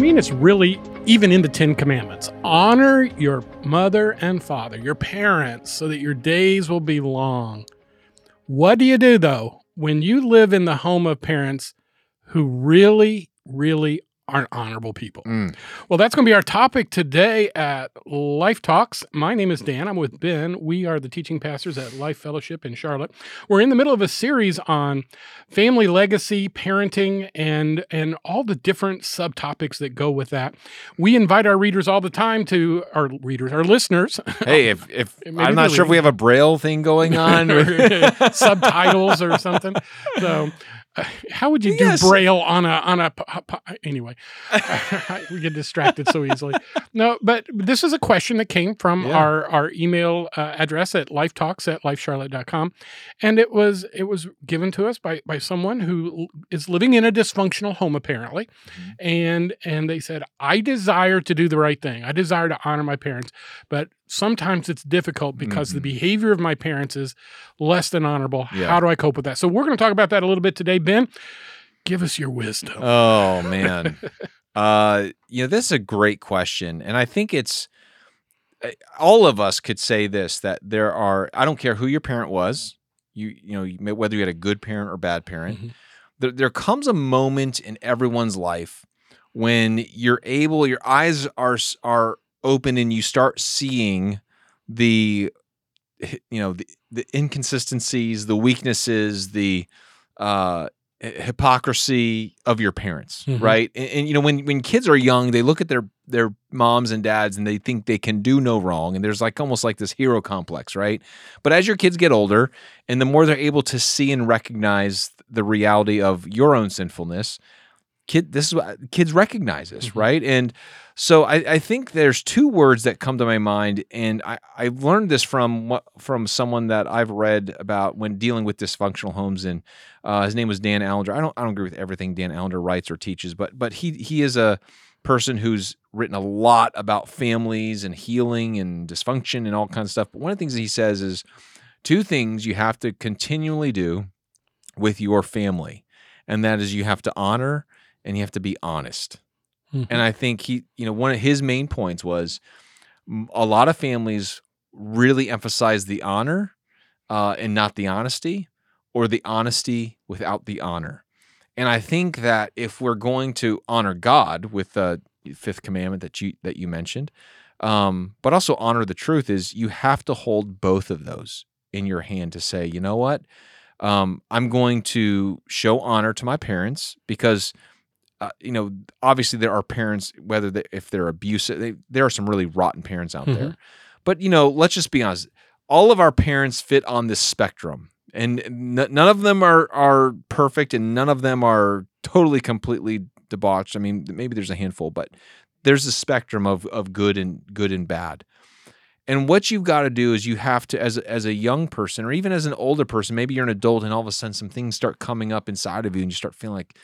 mean, it's really even in the Ten Commandments. Honor your mother and father, your parents, so that your days will be long. What do you do, though, when you live in the home of parents who really, really aren't honorable people. Mm. Well, that's going to be our topic today at Life Talks. My name is Dan. I'm with Ben. We are the teaching pastors at Life Fellowship in Charlotte. We're in the middle of a series on family legacy, parenting, and and all the different subtopics that go with that. We invite our readers all the time to our readers, our listeners. Hey, if if I'm not they're sure if we have a braille thing going on. or- subtitles or something. So, uh, how would you do Yes. braille on a on a anyway? we get distracted so easily. No, but this is a question that came from Yeah. our our email uh, address at lifetalks at lifecharlotte.com and it was it was given to us by by someone who is living in a dysfunctional home apparently Mhm. and and they said i desire to do the right thing i desire to honor my parents but sometimes it's difficult because the Mhm. behavior of my parents is less than honorable Yeah. how do i cope with that so we're going to talk about that a little bit today ben give us your wisdom oh man, uh, you know this is a great question, and I think it's uh, all of us could say this that there are. I don't care who your parent was. You you know whether you had a good parent or bad parent. Mhm. There there comes a moment in everyone's life when you're able, your eyes are are open, and you start seeing the you know the, the inconsistencies the weaknesses the uh hypocrisy of your parents Mhm. right and, and, you know when when kids are young they look at their their moms and dads and they think they can do no wrong and there's like almost like this hero complex right but as your kids get older and the more they're able to see and recognize the reality of your own sinfulness kid this is what kids recognize this Mhm. right and so I, I think there's two words that come to my mind, and I, I learned this from from someone that I've read about when dealing with dysfunctional homes. And uh, his name was Dan Allender. I don't I don't agree with everything Dan Allender writes or teaches, but but he he is a person who's written a lot about families and healing and dysfunction and all kinds of stuff. But one of the things that he says is two things you have to continually do with your family, and that is you have to honor and you have to be honest. Mhm. And I think he, you know, one of his main points was a lot of families really emphasize the honor uh, and not the honesty, or the honesty without the honor. And I think that if we're going to honor God with the fifth commandment that you that you mentioned, um, but also honor the truth, is you have to hold both of those in your hand to say, you know what, um, I'm going to show honor to my parents because uh, you know, obviously there are parents, whether they, if they're abusive, they, there are some really rotten parents out there. But you know, let's just be honest. All of our parents fit on this spectrum, and n- none of them are are perfect, and none of them are totally completely debauched. I mean, maybe there's a handful, but there's a spectrum of of good and good and bad. And what you've got to do is you have to, as as a young person, or even as an older person, maybe you're an adult, and all of a sudden some things start coming up inside of you, and you start feeling like,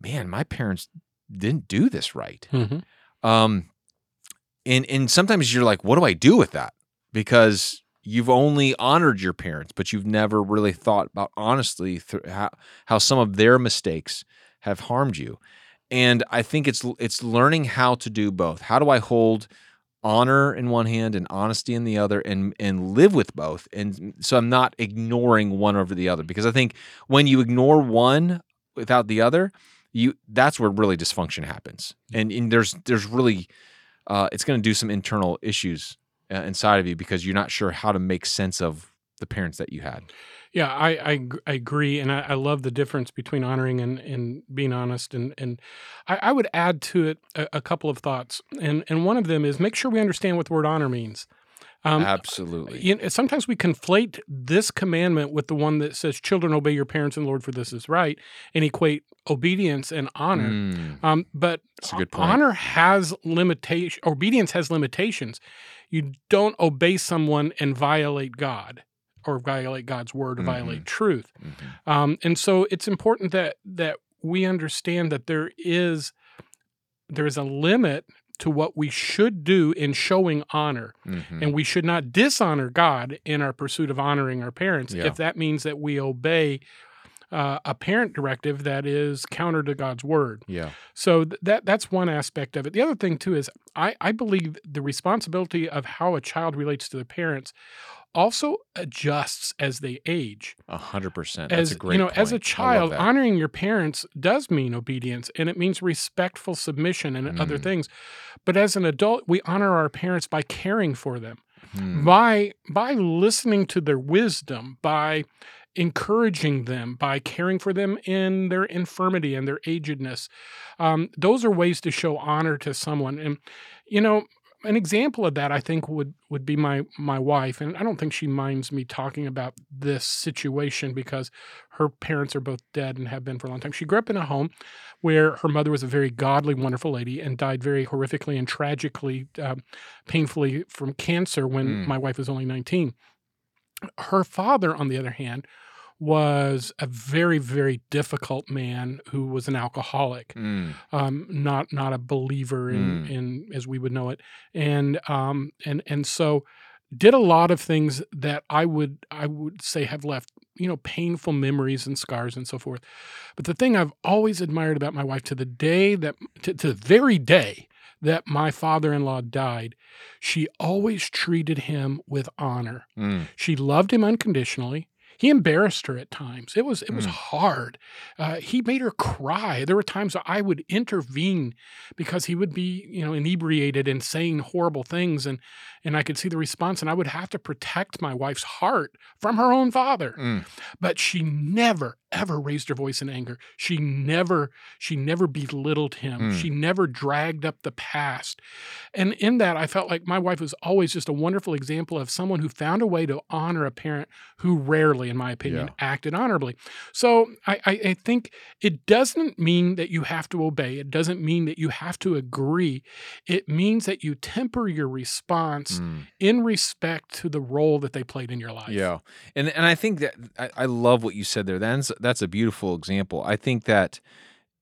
man, my parents didn't do this right. Mhm. Um, and and sometimes you're like, what do I do with that? Because you've only honored your parents, but you've never really thought about honestly th- how how some of their mistakes have harmed you. And I think it's it's learning how to do both. How do I hold honor in one hand and honesty in the other and and live with both and so i'm not ignoring one over the other because i think when you ignore one without the other you that's where really dysfunction happens. And, and there's there's really uh, it's going to do some internal issues uh, inside of you because you're not sure how to make sense of the parents that you had. Yeah, I, I I agree, and I, I love the difference between honoring and, and being honest, and and I, I would add to it a, a couple of thoughts, and and one of them is make sure we understand what the word honor means. Um, absolutely you know, sometimes we conflate this commandment with the one that says, "Children, obey your parents and Lord, for this is right," and equate obedience and honor. Mm, Um, but That's a good point. honor has limitation. Obedience has limitations. You don't obey someone and violate God, or violate God's word, or Mhm. violate truth. mhm. Um, and so it's important that that we understand that there is there is a limit to what we should do in showing honor, Mhm. and we should not dishonor God in our pursuit of honoring our parents Yeah. if that means that we obey uh, a parent directive that is counter to God's word. Yeah. So th- that that's one aspect of it. The other thing too is I, I believe the responsibility of how a child relates to their parents also adjusts as they age. A hundred percent. As That's a great you know, as a point. I love child, honoring your parents does mean obedience and it means respectful submission and other Mm. things. But as an adult, we honor our parents by caring for them Hmm. by by listening to their wisdom by encouraging them by caring for them in their infirmity and their agedness um, those are ways to show honor to someone and you know an example of that i think would would be my my wife and i don't think she minds me talking about this situation because her parents are both dead and have been for a long time she grew up in a home where her mother was a very godly wonderful lady and died very horrifically and tragically um, painfully from cancer when Mm. my wife was only 19 her father on the other hand was a very very difficult man who was an alcoholic Mm. um, not not a believer in, Mm. in as we would know it, and um, and and so did a lot of things that I would I would say have left you know painful memories and scars and so forth. But the thing I've always admired about my wife to the day that to, to the very day that my father-in-law died, she always treated him with honor. Mm. She loved him unconditionally. He embarrassed her at times. It was it was Mm. hard. Uh, he made her cry. There were times I would intervene because he would be you know inebriated and saying horrible things, and and I could see the response, and I would have to protect my wife's heart from her own father. Mm. But she never ever raised her voice in anger. She never she never belittled him. Mm. She never dragged up the past. And in that, I felt like my wife was always just a wonderful example of someone who found a way to honor a parent who rarely, in my opinion, Yeah. acted honorably. So I, I, I think it doesn't mean that you have to obey. It doesn't mean that you have to agree. It means that you temper your response Mm. in respect to the role that they played in your life. Yeah, and and I think that I, I love what you said there. That's that's a beautiful example. I think that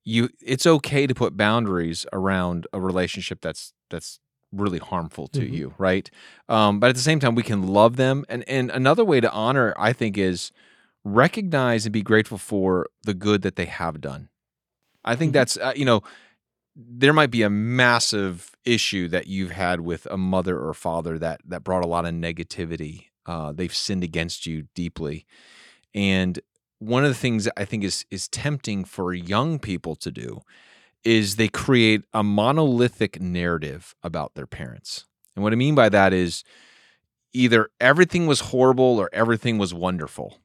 you it's okay to put boundaries around a relationship that's that's really harmful to Mhm. you, right? Um, but at the same time, we can love them, and and another way to honor, I think, is recognize and be grateful for the good that they have done. I think Mhm. that's uh, you know there might be a massive issue that you've had with a mother or father that that brought a lot of negativity. Uh, they've sinned against you deeply, and one of the things I think is is tempting for young people to do is they create a monolithic narrative about their parents. And what I mean by that is either everything was horrible or everything was wonderful.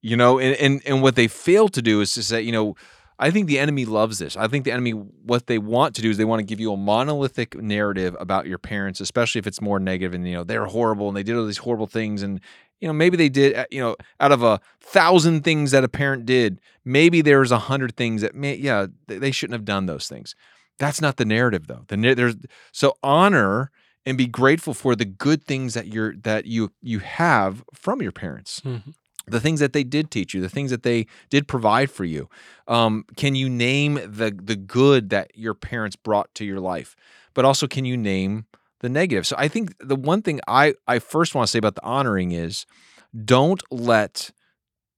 You know, and and, and what they fail to do is to say, you know, I think the enemy loves this. I think the enemy, what they want to do is they want to give you a monolithic narrative about your parents, especially if it's more negative and, you know, they're horrible and they did all these horrible things. And, you know, maybe they did, uh, you know, out of a thousand things that a parent did, maybe there's a hundred things that, may, yeah, they shouldn't have done those things. That's not the narrative though. The there's so honor and be grateful for the good things that you're that you you have from your parents Mhm. the things that they did teach you, the things that they did provide for you. Um, can you name the the good that your parents brought to your life? But also, can you name the negative? So I think the one thing I I first want to say about the honoring is don't let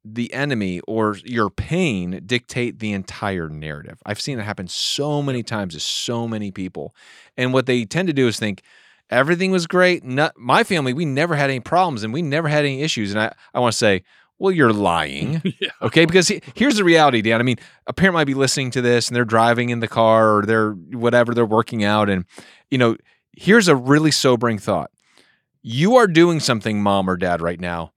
the enemy or your pain dictate the entire narrative. I've seen it happen so many times to so many people. And what they tend to do is think everything was great. Not, my family, we never had any problems and we never had any issues. And I, I want to say, well, you're lying. yeah. Okay, because he- here's the reality, Dan. I mean, a parent might be listening to this and they're driving in the car or they're whatever, they're working out. And, you know, here's a really sobering thought. You are doing something, mom or dad, right now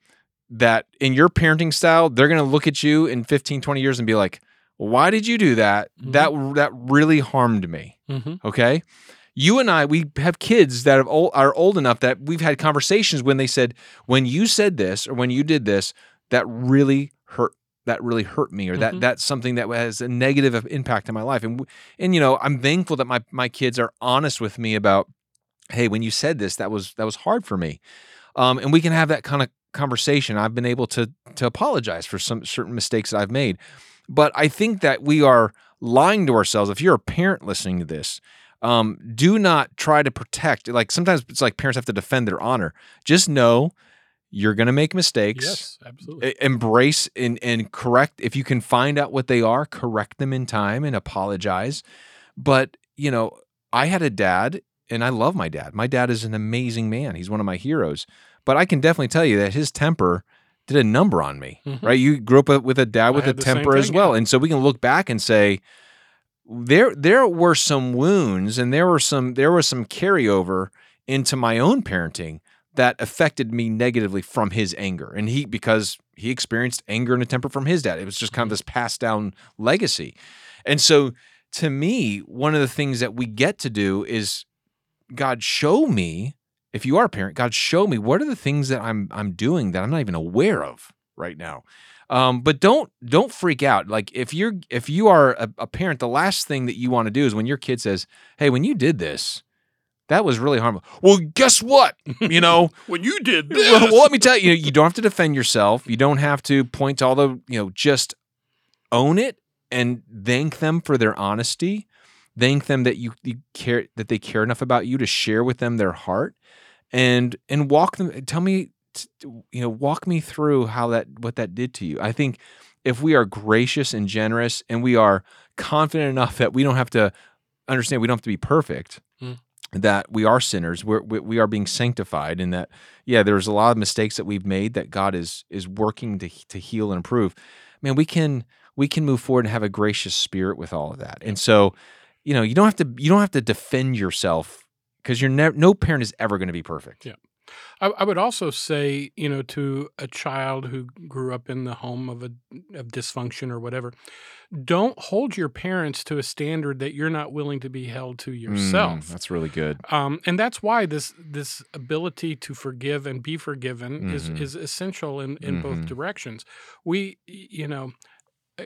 that in your parenting style, they're going to look at you in 15, 20 years and be like, why did you do that? That that really harmed me. Mhm. Okay. You and I, we have kids that have old, are old enough that we've had conversations when they said, when you said this or when you did this, that really hurt. That really hurt me, or that Mhm. that's something that has a negative impact on my life. And and you know, I'm thankful that my my kids are honest with me about, hey, when you said this, that was that was hard for me. Um, and we can have that kind of conversation. I've been able to to apologize for some certain mistakes that I've made, but I think that we are lying to ourselves. If you're a parent listening to this, um, do not try to protect. Like sometimes it's like parents have to defend their honor. Just know You're going to make mistakes. Yes, absolutely. Embrace and, and correct. If you can find out what they are, correct them in time and apologize. But, you know, I had a dad and I love my dad. My dad is an amazing man. He's one of my heroes. But I can definitely tell you that his temper did a number on me, Mhm. right? You grew up with a dad with a had the same temper as well. yeah. And so we can look back and say, there there were some wounds and there were some there was some carryover into my own parenting that affected me negatively from his anger and he because he experienced anger and a temper from his dad it was just kind of this passed down legacy and so to me one of the things that we get to do is god show me if you are a parent god show me what are the things that i'm i'm doing that i'm not even aware of right now um, but don't don't freak out. Like if you're if you are a, a parent, the last thing that you want to do is when your kid says, "Hey, when you did this, that was really harmful." Well, guess what? You know, when you did well, well, let me tell you, you don't have to defend yourself. You don't have to point to all the, you know, just own it and thank them for their honesty. Thank them that you, you care that they care enough about you to share with them their heart and and walk them tell me you know walk me through how that what that did to you. I think if we are gracious and generous and we are confident enough that we don't have to understand we don't have to be perfect Mm. that we are sinners we're, we, we are being sanctified and that yeah there's a lot of mistakes that we've made that god is is working to to heal and improve man we can we can move forward and have a gracious spirit with all of that and so you know you don't have to you don't have to defend yourself because you're never no parent is ever going to be perfect Yeah. I, I would also say, you know, to a child who grew up in the home of a of dysfunction or whatever, don't hold your parents to a standard that you're not willing to be held to yourself. Mm, that's really good Um, and that's why this this ability to forgive and be forgiven is Mhm. is essential in in both Mhm. directions. We, you know,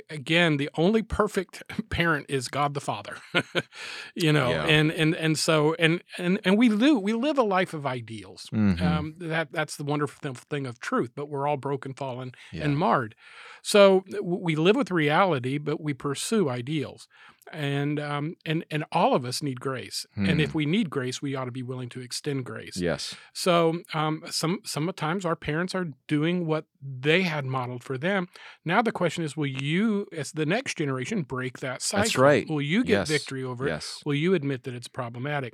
again, the only perfect parent is God the Father. you know, Yeah. and and and so and and and we live we live a life of ideals. Mhm. Um, that that's the wonderful thing of truth. But we're all broken, fallen, Yeah. and marred. So we live with reality, but we pursue ideals, and um, and and all of us need grace. And if we need grace, we ought to be willing to extend grace. yes So um, some sometimes our parents are doing what they had modeled for them. Now the question is, will you, as the next generation, break that cycle? That's right. Will you get Yes. victory over it? yes Will you admit that it's problematic?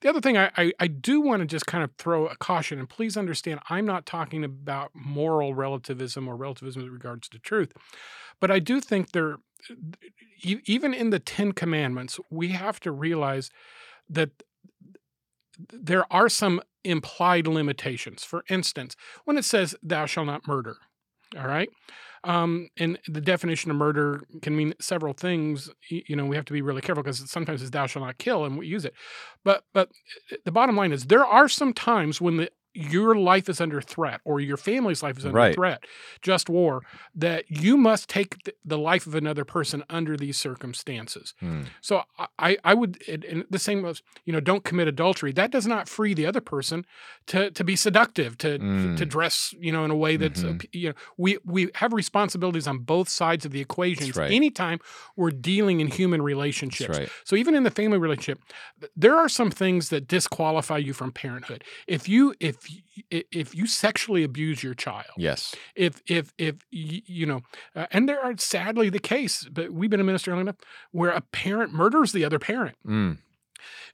The other thing I, I, I do want to just kind of throw a caution, and please understand, I'm not talking about moral relativism or relativism with regards to truth, but I do think there, even in the Ten Commandments, we have to realize that there are some implied limitations. For instance, when it says, Thou shalt not murder, all right? Um, and the definition of murder can mean several things. You know, we have to be really careful because sometimes it's thou shalt not kill, and we use it. But but uh, the bottom line is there are some times when the your life is under threat or your family's life is under Right. threat, just war, that you must take th- the life of another person under these circumstances. Hmm. So I- I, would, and- the same was, you know, don't commit adultery. That does not free the other person to to be seductive, to Mm. to dress, you know, in a way that's, Mhm. uh, you know, we we have responsibilities on both sides of the equations. right. Anytime we're dealing in human relationships, right so even in the family relationship, there are some things that disqualify you from parenthood. If you if if you sexually abuse your child, yes if if if you know, uh, and there are sadly the case, but we've been in ministry long enough where a parent murders the other parent. Mm.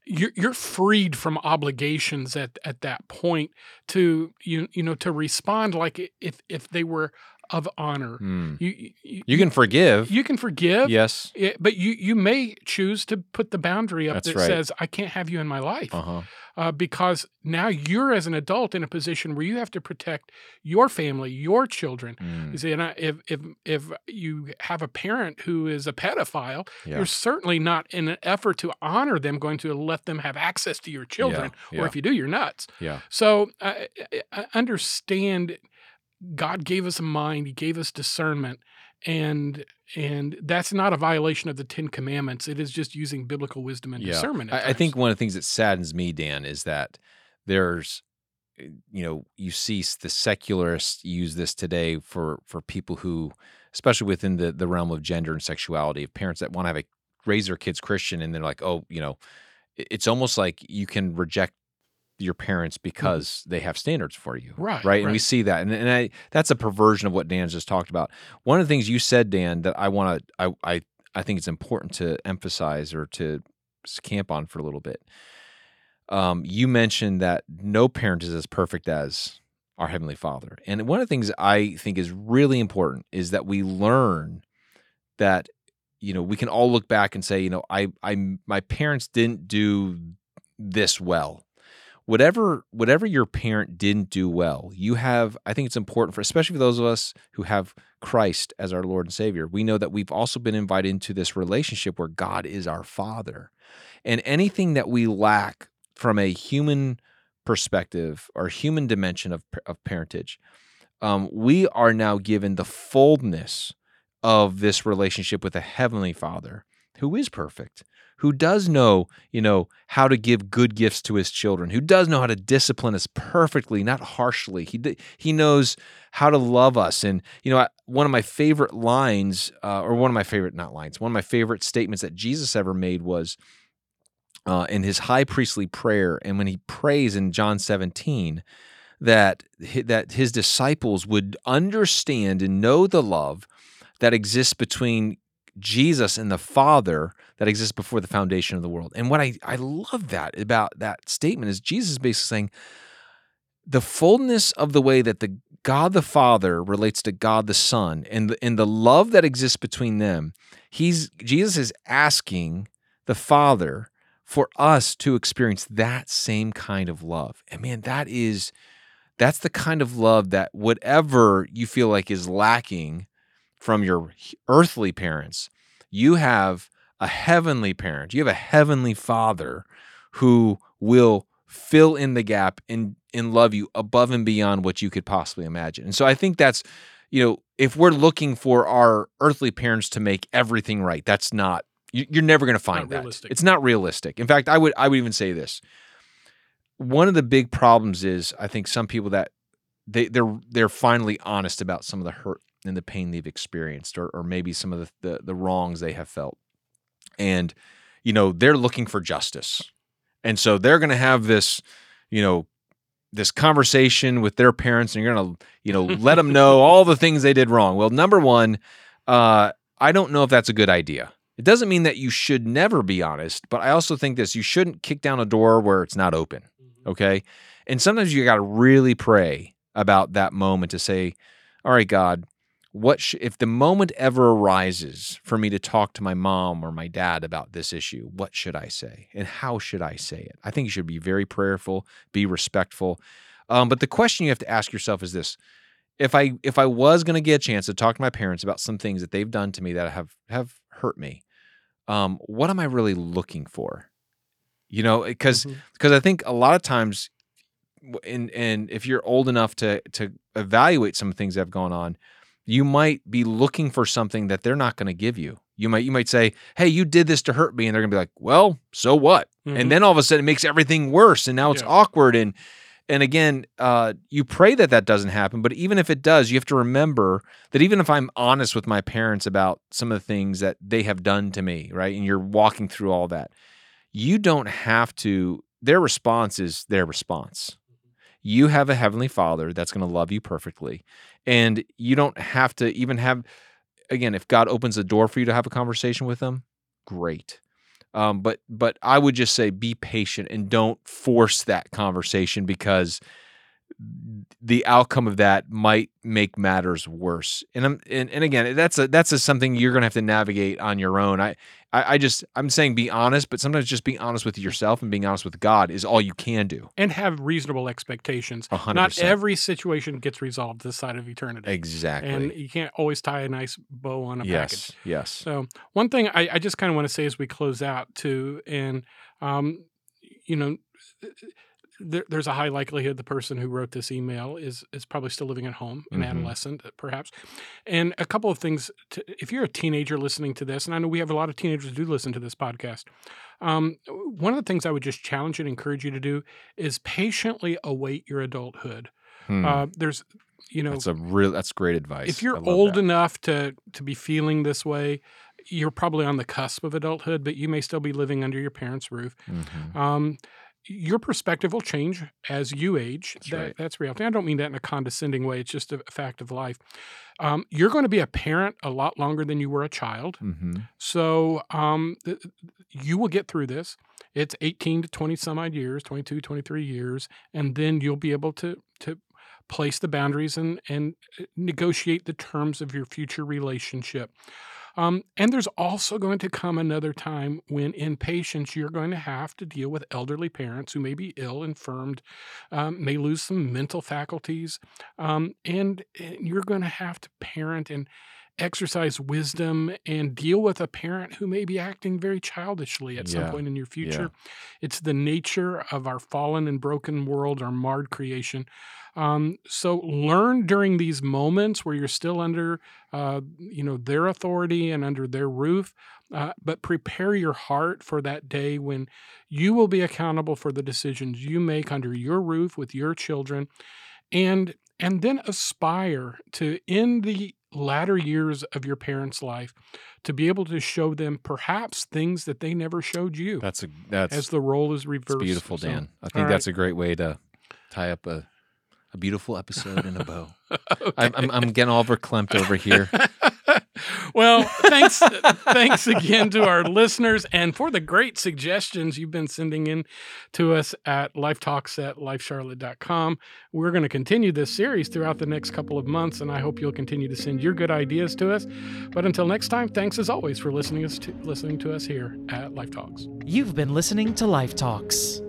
You're you're freed from obligations at at that point to you you know to respond like if if they were of honor. Mm. You you, you can forgive you can forgive. yes it- but you you may choose to put the boundary up That's that right. says I can't have you in my life uh-huh uh, because now you're as an adult in a position where you have to protect your family, your children. Mm. You see, and I, if if if you have a parent who is a pedophile, yeah you're certainly not in an effort to honor them going to let them have access to your children. yeah. Or if you do, you're nuts. yeah So uh, understand God gave us a mind, He gave us discernment, and and that's not a violation of the Ten Commandments. It is just using biblical wisdom and Yeah. discernment. I, I think one of the things that saddens me, Dan, is that there's, uh, you know, you see the secularists use this today for for people who, especially within the the realm of gender and sexuality, of parents that want to have a raise their kids Christian, and they're like, oh, you know, it's almost like you can reject your parents because they have standards for you. Mm-hmm. Right, Right. And we see that. And, and I, that's a perversion of what Dan's just talked about. One of the things you said, Dan, that I want to, I, I, I think it's important to emphasize or to camp on for a little bit. Um, you mentioned that no parent is as perfect as our Heavenly Father. And one of the things I think is really important is that we learn that, you know, we can all look back and say, you know, I, I, my parents didn't do this well whatever whatever your parent didn't do well you have i think it's important for especially for those of us who have christ as our lord and savior we know that we've also been invited into this relationship where god is our father. And anything that we lack from a human perspective or human dimension of, of parentage um, we are now given the fullness of this relationship with a heavenly father who is perfect who does know, you know, how to give good gifts to his children, who does know how to discipline us perfectly, not harshly. He he knows how to love us, and you know, one of my favorite lines, uh, or one of my favorite not lines, one of my favorite statements that Jesus ever made was uh, in his high priestly prayer, and when he prays in John seventeen. That that his disciples would understand and know the love that exists between Jesus and the Father that exists before the foundation of the world. And what I, I love that about that statement is Jesus is basically saying the fullness of the way that the God the Father relates to God the Son and the, and the love that exists between them, he's Jesus is asking the Father for us to experience that same kind of love. And man, that is that's the kind of love that whatever you feel like is lacking from your earthly parents, you have a heavenly parent. You have a heavenly father who will fill in the gap and and love you above and beyond what you could possibly imagine. And so I think that's you know, if we're looking for our earthly parents to make everything right, that's not you- you're never going to find that. realistic. It's not realistic. In fact, I would I would even say this. One of the big problems is I think some people that they they're they're finally honest about some of the hurt and the pain they've experienced or or maybe some of the the, the wrongs they have felt. And you know, they're looking for justice. And so they're going to have this, you know, this conversation with their parents and you're going to, you know, let them know all the things they did wrong. Well, number 1, uh I don't know if that's a good idea. It doesn't mean that you should never be honest, but I also think this you shouldn't kick down a door where it's not open. Okay. And sometimes you got to really pray about that moment to say, all right, God, what sh- if the moment ever arises for me to talk to my mom or my dad about this issue, what should I say? And how should I say it? I think you should be very prayerful, be respectful. Um, but the question you have to ask yourself is this. If I if I was going to get a chance to talk to my parents about some things that they've done to me that have have hurt me, um, what am I really looking for? You know, because Mhm. because I think a lot of times, and and if you're old enough to to evaluate some things that have gone on, you might be looking for something that they're not going to give you. You might you might say, "Hey, you did this to hurt me," and they're going to be like, "Well, so what?" Mhm. And then all of a sudden, it makes everything worse, and now it's Yeah. awkward. And and again, uh, you pray that that doesn't happen. But even if it does, you have to remember that even if I'm honest with my parents about some of the things that they have done to me, right, and you're walking through all that, you don't have to. Their response is their response. You have a heavenly Father that's going to love you perfectly, and you don't have to even have. Again, if God opens the door for you to have a conversation with them, great. Um, but but I would just say be patient and don't force that conversation because the outcome of that might make matters worse. And I'm and, and again, that's a that's a something you're gonna have to navigate on your own. I, I I just I'm saying be honest, but sometimes just being honest with yourself and being honest with God is all you can do. and have reasonable expectations. A hundred Not every situation gets resolved this side of eternity. Exactly. And you can't always tie a nice bow on a package. yes. Yes. So one thing I, I just kind of want to say as we close out too, and um, you know, there, there's a high likelihood the person who wrote this email is is probably still living at home, an Mhm. adolescent uh, perhaps. And a couple of things: to, if you're a teenager listening to this, and I know we have a lot of teenagers who do listen to this podcast, um, one of the things I would just challenge and encourage you to do is patiently await your adulthood. Hmm. Uh, there's, you know, that's a real that's great advice. if you're old that. enough to to be feeling this way you're probably on the cusp of adulthood but you may still be living under your parents roof Mhm. um, your perspective will change as you age. That's that, right. That's reality. I don't mean that in a condescending way. It's just a fact of life. Um, you're going to be a parent a lot longer than you were a child. hmm So um, th- you will get through this. It's 18 to 20 some odd years, 22, 23 years, and then you'll be able to to place the boundaries and and uh, negotiate the terms of your future relationship. Um, and there's also going to come another time when, in patience, you're going to have to deal with elderly parents who may be ill, infirmed, um, may lose some mental faculties, um, and, and you're going to have to parent and exercise wisdom and deal with a parent who may be acting very childishly at some point in your future. It's the nature of our fallen and broken world, our marred creation. Um, so learn during these moments where you're still under, uh, you know, their authority and under their roof, uh, but prepare your heart for that day when you will be accountable for the decisions you make under your roof with your children, and and then aspire to in the latter years of your parents' life to be able to show them perhaps things that they never showed you That's a that's as the role is reversed. beautiful, So, Dan. I all think right. that's a great way to tie up a a beautiful episode in a bow. I'm, I'm I'm getting all verklempt over here. well, thanks thanks again to our listeners and for the great suggestions you've been sending in to us at lifetalks at lifecharlotte.com. We're going to continue this series throughout the next couple of months, and I hope you'll continue to send your good ideas to us. But until next time, thanks as always for listening us to, listening to us here at Life Talks. You've been listening to Life Talks.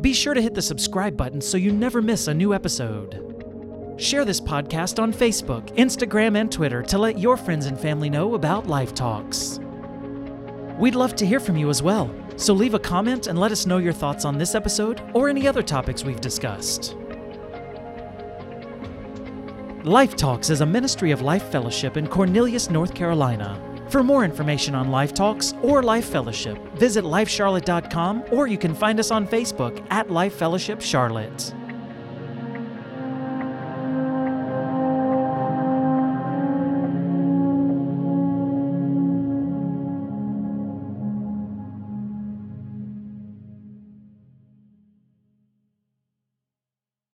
Be sure to hit the subscribe button so you never miss a new episode. Share this podcast on Facebook, Instagram, and Twitter to let your friends and family know about Life Talks. We'd love to hear from you as well, so leave a comment and let us know your thoughts on this episode or any other topics we've discussed. Life Talks is a ministry of Life Fellowship in Cornelius, North Carolina. For more information on Life Talks or Life Fellowship, visit lifecharlotte.com or you can find us on Facebook at Life Fellowship Charlotte.